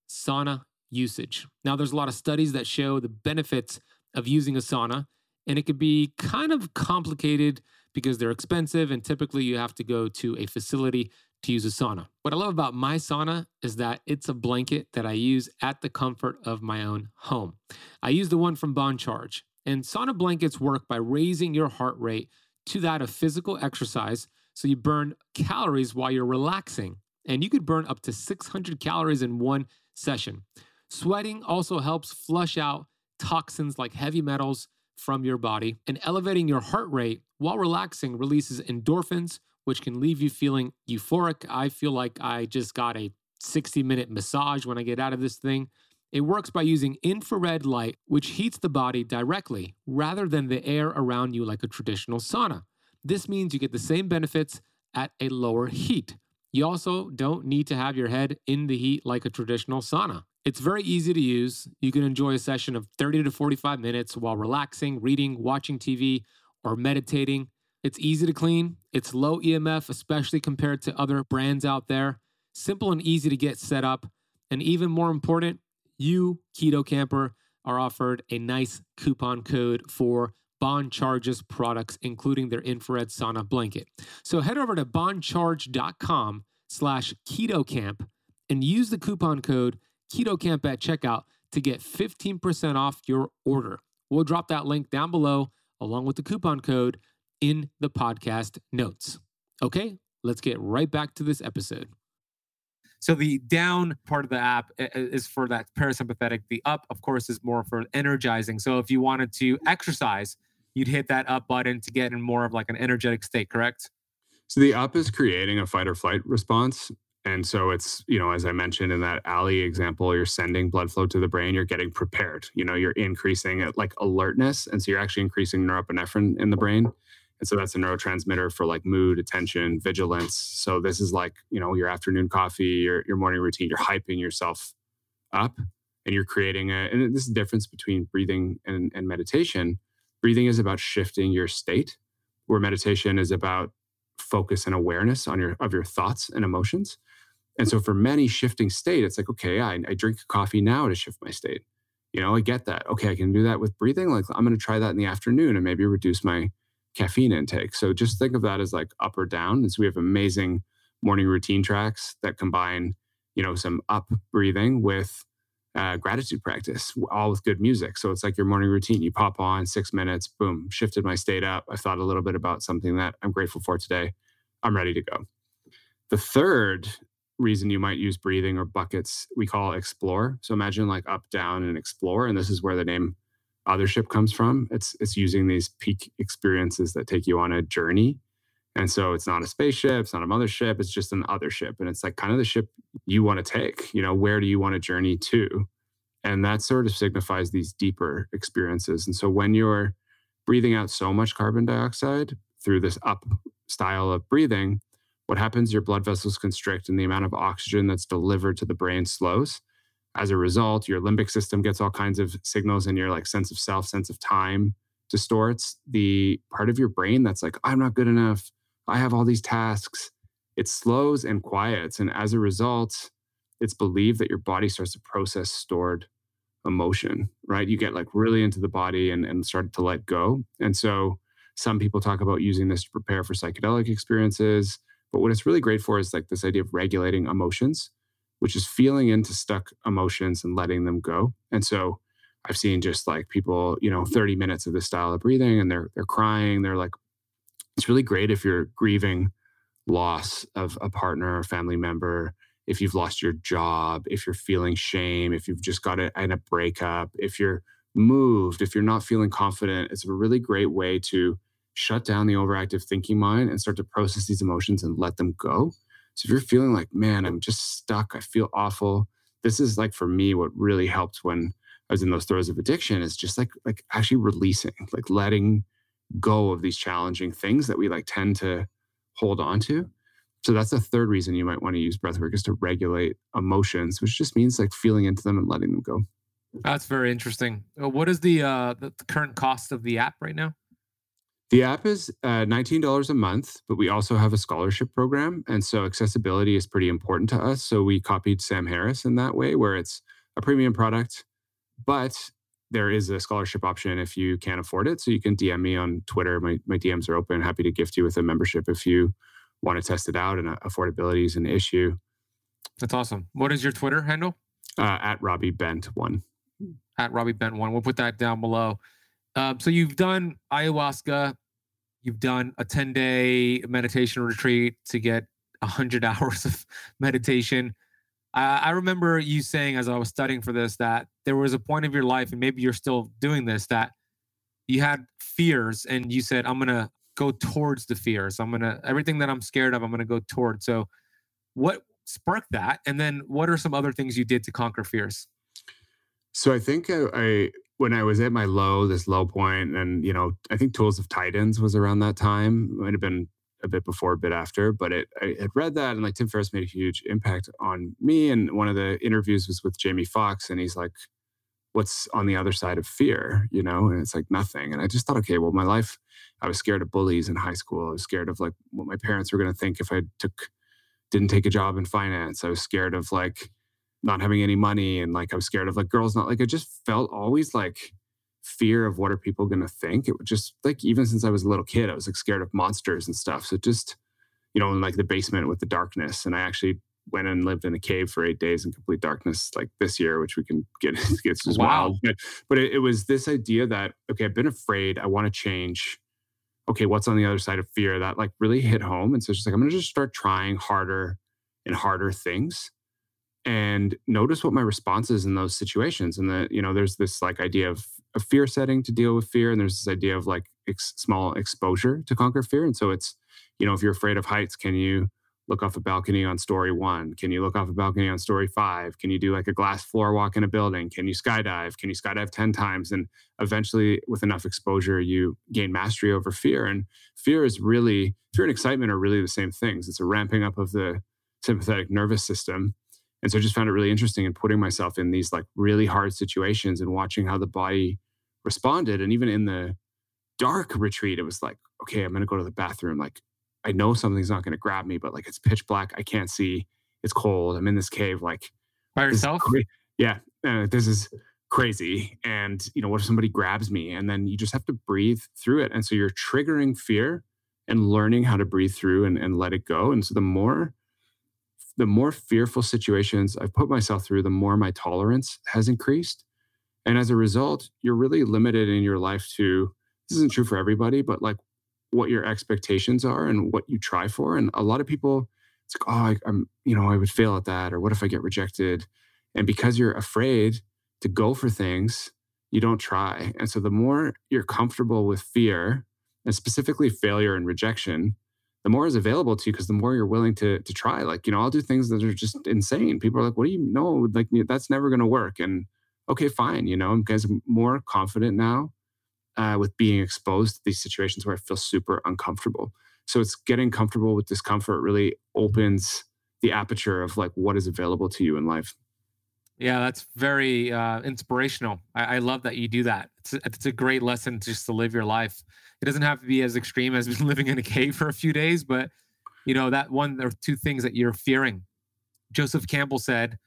sauna usage. Now, there's a lot of studies that show the benefits of using a sauna, and it could be kind of complicated because they're expensive, and typically you have to go to a facility to use a sauna. What I love about my sauna is that it's a blanket that I use at the comfort of my own home. I use the one from Bon Charge, and sauna blankets work by raising your heart rate to that of physical exercise so you burn calories while you're relaxing. And you could burn up to 600 calories in one session. Sweating also helps flush out toxins like heavy metals from your body, and elevating your heart rate while relaxing releases endorphins, which can leave you feeling euphoric. I feel like I just got a 60 minute massage when I get out of this thing. It works by using infrared light, which heats the body directly rather than the air around you like a traditional sauna. This means you get the same benefits at a lower heat. You also don't need to have your head in the heat like a traditional sauna. It's very easy to use. You can enjoy a session of 30 to 45 minutes while relaxing, reading, watching TV, or meditating. It's easy to clean. It's low EMF, especially compared to other brands out there. Simple and easy to get set up. And even more important, you, Keto Camper, are offered a nice coupon code for Bon Charge's products, including their infrared sauna blanket. So head over to boncharge.com slash ketocamp and use the coupon code KetoCamp at checkout to get 15% off your order. We'll drop that link down below along with the coupon code in the podcast notes. Okay, let's get right back to this episode. So the down part of the app is for that parasympathetic. The up, of course, is more for energizing. So if you wanted to exercise, you'd hit that up button to get in more of like an energetic state, correct?
So the up is creating a fight or flight response. And so it's, you know, as I mentioned in that alley example, you're sending blood flow to the brain, you're getting prepared. You know, you're increasing it like alertness. And so you're actually increasing norepinephrine in the brain. And so that's a neurotransmitter for like mood, attention, vigilance. So this is like, you know, your afternoon coffee, your, your morning routine, you're hyping yourself up and you're creating a, and this is the difference between breathing and, and meditation breathing is about shifting your state where meditation is about focus and awareness on your of your thoughts and emotions and so for many shifting state it's like okay I, I drink coffee now to shift my state you know i get that okay i can do that with breathing like i'm going to try that in the afternoon and maybe reduce my caffeine intake so just think of that as like up or down and so we have amazing morning routine tracks that combine you know some up breathing with uh, gratitude practice, all with good music. So it's like your morning routine. You pop on six minutes, boom, shifted my state up. I thought a little bit about something that I'm grateful for today. I'm ready to go. The third reason you might use breathing or buckets, we call explore. So imagine like up, down, and explore. And this is where the name othership comes from. It's it's using these peak experiences that take you on a journey. And so it's not a spaceship, it's not a mothership, it's just an other ship. And it's like kind of the ship you want to take. You know, where do you want to journey to? And that sort of signifies these deeper experiences. And so when you're breathing out so much carbon dioxide through this up style of breathing, what happens? Your blood vessels constrict and the amount of oxygen that's delivered to the brain slows. As a result, your limbic system gets all kinds of signals and your like sense of self, sense of time distorts. The part of your brain that's like, I'm not good enough. I have all these tasks. It slows and quiets. And as a result, it's believed that your body starts to process stored emotion, right? You get like really into the body and, and start to let go. And so some people talk about using this to prepare for psychedelic experiences. But what it's really great for is like this idea of regulating emotions, which is feeling into stuck emotions and letting them go. And so I've seen just like people, you know, 30 minutes of this style of breathing and they're they're crying. They're like, it's really great if you're grieving loss of a partner or family member if you've lost your job, if you're feeling shame, if you've just got a, in a breakup, if you're moved, if you're not feeling confident, it's a really great way to shut down the overactive thinking mind and start to process these emotions and let them go. So if you're feeling like, man, I'm just stuck, I feel awful. This is like for me what really helped when I was in those throes of addiction is just like like actually releasing, like letting go of these challenging things that we like tend to hold on to so that's the third reason you might want to use breathwork is to regulate emotions, which just means like feeling into them and letting them go.
That's very interesting. Uh, what is the uh, the current cost of the app right now?
The app is uh, $19 a month, but we also have a scholarship program. And so accessibility is pretty important to us. So we copied Sam Harris in that way, where it's a premium product, but there is a scholarship option if you can't afford it. So you can DM me on Twitter. My, my DMs are open. Happy to gift you with a membership if you want to test it out, and uh, affordability is an issue.
That's awesome. What is your Twitter handle?
Uh, at Robbie Bent one.
At Robbie Bent one. We'll put that down below. Um, so you've done ayahuasca, you've done a 10 day meditation retreat to get 100 hours of meditation. I, I remember you saying as I was studying for this that there was a point of your life, and maybe you're still doing this, that you had fears and you said, I'm going to go towards the fears. I'm going to, everything that I'm scared of, I'm going to go towards. So, what sparked that? And then what are some other things you did to conquer fears?
So, I think I, I when I was at my low, this low point, and you know, I think Tools of Titans was around that time. Might have been a bit before, a bit after, but it I had read that and like Tim Ferriss made a huge impact on me. And one of the interviews was with Jamie Foxx, and he's like, What's on the other side of fear? You know, and it's like nothing. And I just thought, okay, well, my life, I was scared of bullies in high school. I was scared of like what my parents were gonna think if I took didn't take a job in finance. I was scared of like not having any money and like I'm scared of like girls not like I just felt always like fear of what are people going to think. It was just like even since I was a little kid I was like scared of monsters and stuff. So just you know in like the basement with the darkness and I actually went and lived in a cave for eight days in complete darkness like this year which we can get it's just wow. wild. But it, it was this idea that okay I've been afraid I want to change. Okay what's on the other side of fear? That like really hit home and so it's just like I'm going to just start trying harder and harder things and notice what my response is in those situations and that you know there's this like idea of a fear setting to deal with fear and there's this idea of like ex- small exposure to conquer fear and so it's you know if you're afraid of heights can you look off a balcony on story one? Can you look off a balcony on story five? Can you do like a glass floor walk in a building? Can you skydive? Can you skydive 10 times? And eventually with enough exposure you gain mastery over fear and fear is really fear and excitement are really the same things. It's a ramping up of the sympathetic nervous system and so I just found it really interesting in putting myself in these like really hard situations and watching how the body responded. And even in the dark retreat, it was like, okay, I'm going to go to the bathroom. Like, I know something's not going to grab me, but like it's pitch black. I can't see. It's cold. I'm in this cave. Like,
by yourself?
yeah. Uh, this is crazy. And, you know, what if somebody grabs me? And then you just have to breathe through it. And so you're triggering fear and learning how to breathe through and, and let it go. And so the more the more fearful situations I've put myself through, the more my tolerance has increased. And as a result, you're really limited in your life to this isn't true for everybody, but like what your expectations are and what you try for. And a lot of people, it's like, oh, I, I'm, you know, I would fail at that, or what if I get rejected? And because you're afraid to go for things, you don't try. And so the more you're comfortable with fear, and specifically failure and rejection, the more is available to you because the more you're willing to to try. Like, you know, I'll do things that are just insane. People are like, what do you know? Like, that's never going to work. And okay, fine. You know, I'm guys more confident now uh, with being exposed to these situations where I feel super uncomfortable. So it's getting comfortable with discomfort really opens the aperture of like what is available to you in life.
Yeah, that's very uh, inspirational. I, I, love that you do that. It's a, it's a great lesson just to live your life. It doesn't have to be as extreme as living in a cave for a few days, but you know that one or two things that you're fearing. Joseph Campbell said,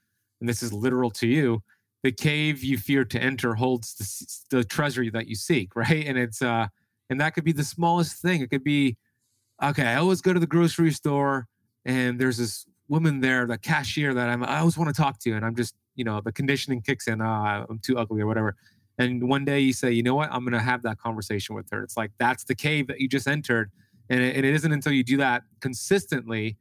and this is literal to you: the cave you fear to enter holds the, the treasure that you seek, right? And it's uh, and that could be the smallest thing. It could be, okay, I always go to the grocery store, and there's this woman there, the cashier that I'm, I always want to talk to, and I'm just you know the conditioning kicks in uh, i'm too ugly or whatever. And one day you say you know what? I'm going to have that conversation with her. It's like that's the cave that you just entered and it, and it isn't until you do that consistently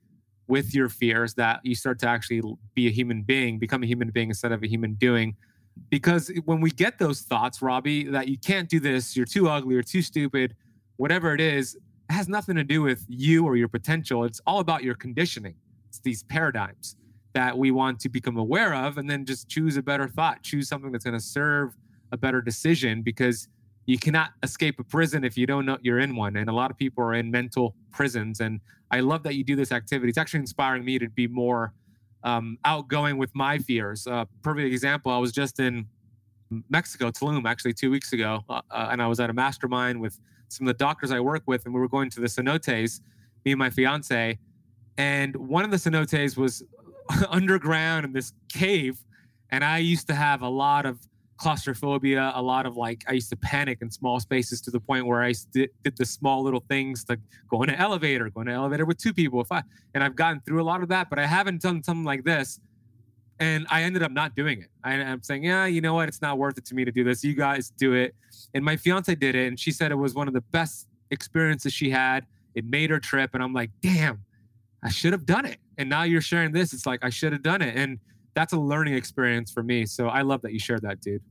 with your fears that you start to actually be a human being become a human being instead of a human doing. Because when we get those thoughts robbie that you can't do this you're too ugly or too stupid whatever it is it has nothing to do with you or your potential. It's all about your conditioning. It's these paradigms that we want to become aware of and then just choose a better thought choose something that's going to serve a better decision because you cannot escape a prison if you don't know you're in one. And a lot of people are in mental prisons. And i love that you do this activity. It's actually inspiring me to be more um, outgoing with my fears. Uh, perfect example i was just in mexico tulum actually two weeks ago uh, uh, and i was at a mastermind with some of the doctors i work with and we were going to the cenotes me and my fiance. And one of the cenotes was underground in this cave. And I used to have a lot of claustrophobia, a lot of like I used to panic in small spaces to the point where I did, did the small little things like go in an elevator, go in an elevator with two people. If I and I've gotten through a lot of that, but I haven't done something like this. And I ended up not doing it. I, I'm saying, yeah, you know what? It's not worth it to me to do this. You guys do it. And my fiance did it, and she said it was one of the best experiences she had. It made her trip, and I'm like, damn, I should have done it. And now you're sharing this. It's like I should have done it. And that's a learning experience for me. So I love that you shared that, dude.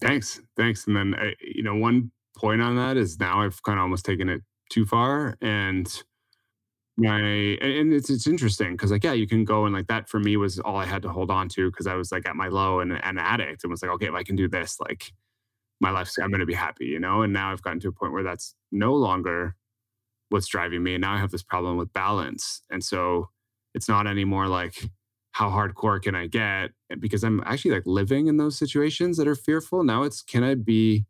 Thanks, thanks. And then I, you know, one point on that is now I've kind of almost taken it too far, and my and it's it's interesting because like yeah, you can go and like that for me was all I had to hold on to because I was like at my low and an addict and was like okay, if I can do this, like my life's I'm going to be happy, you know. And now I've gotten to a point where that's no longer what's driving me, and now I have this problem with balance, and so it's not anymore like how hardcore can I get? Because I'm actually like living in those situations that are fearful. Now it's can I be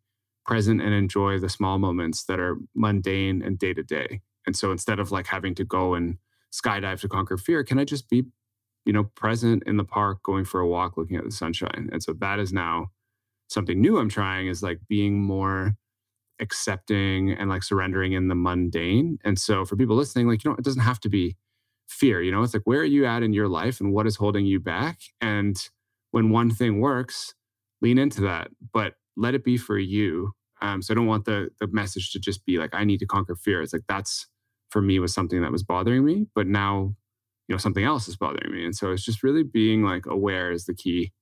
present and enjoy the small moments that are mundane and day to day? And so instead of like having to go and skydive to conquer fear, can I just be, you know, present in the park, going for a walk, looking at the sunshine? And so that is now something new I'm trying is like being more accepting and like surrendering in the mundane. And so for people listening, like, you know, it doesn't have to be fear you know? It's like where are you at in your life and what is holding you back? And when one thing works lean into that but let it be for you. Um, so i don't want the the message to just be like i need to conquer fear. It's like that's for me was something that was bothering me but now you know something else is bothering me. And so it's just really being like aware is the key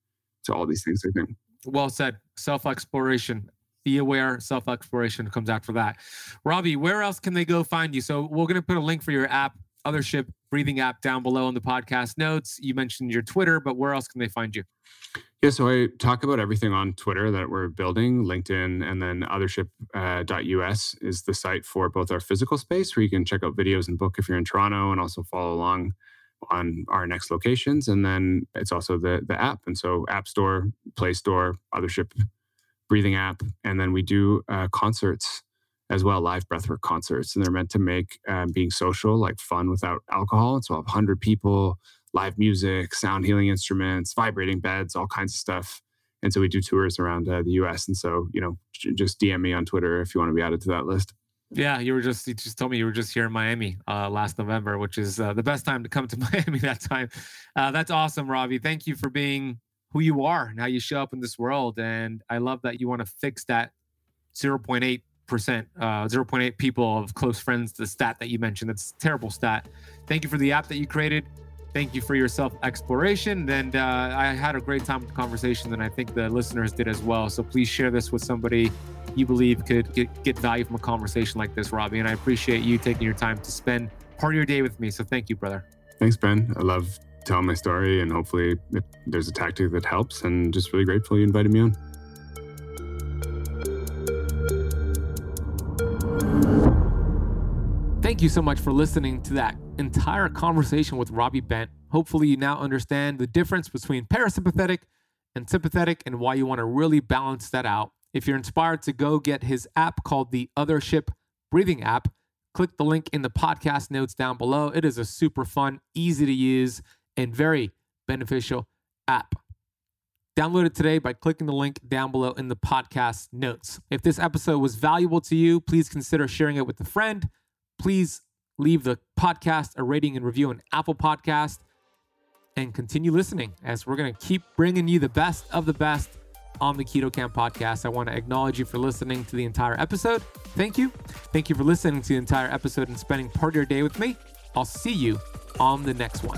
to all these things i think.
Well said. Self exploration be aware self exploration comes after that robbie where else can they go find you so we're going to put a link for your app Othership breathing app down below in the podcast notes. You mentioned your Twitter, but where else can they find you?
Yeah, so I talk about everything on Twitter that we're building, LinkedIn, and then othership.us uh, is the site for both our physical space where you can check out videos and book if you're in Toronto and also follow along on our next locations. And then it's also the the app. And so App Store, Play Store, Othership breathing app. And then we do uh, concerts as well live breathwork concerts and they're meant to make um, being social like fun without alcohol so 100 people live music sound healing instruments vibrating beds all kinds of stuff and so we do tours around uh, the us and so you know just dm me on twitter if you want to be added to that list
yeah, you were just you just told me you were just here in Miami uh, last November, which is uh, the best time to come to Miami that time. Uh, that's awesome, Robbie. Thank you for being who you are and how you show up in this world. And I love that you want to fix that 0.8 percent, uh, 0.8 people of close friends. The stat that you mentioned, that's a terrible stat. Thank you for the app that you created. Thank you for your self exploration. And uh, I had a great time with conversation, and I think the listeners did as well. So please share this with somebody you believe could get, get value from a conversation like this, Robbie. And I appreciate you taking your time to spend part of your day with me. So thank you, brother.
Thanks, Ben. I love telling my story, and hopefully, there's a tactic that helps. And just really grateful you invited me on.
Thank you so much for listening to that entire conversation with Robbie Bent. Hopefully, you now understand the difference between parasympathetic and sympathetic and why you want to really balance that out. If you're inspired to go get his app called the Othership Breathing app, click the link in the podcast notes down below. It is a super fun, easy to use, and very beneficial app. Download it today by clicking the link down below in the podcast notes. If this episode was valuable to you, please consider sharing it with a friend please leave the podcast a rating and review on Apple Podcast and continue listening as we're going to keep bringing you the best of the best on the Keto Kamp podcast. I want to acknowledge you for listening to the entire episode. Thank you. Thank you for listening to the entire episode and spending part of your day with me. I'll see you on the next one.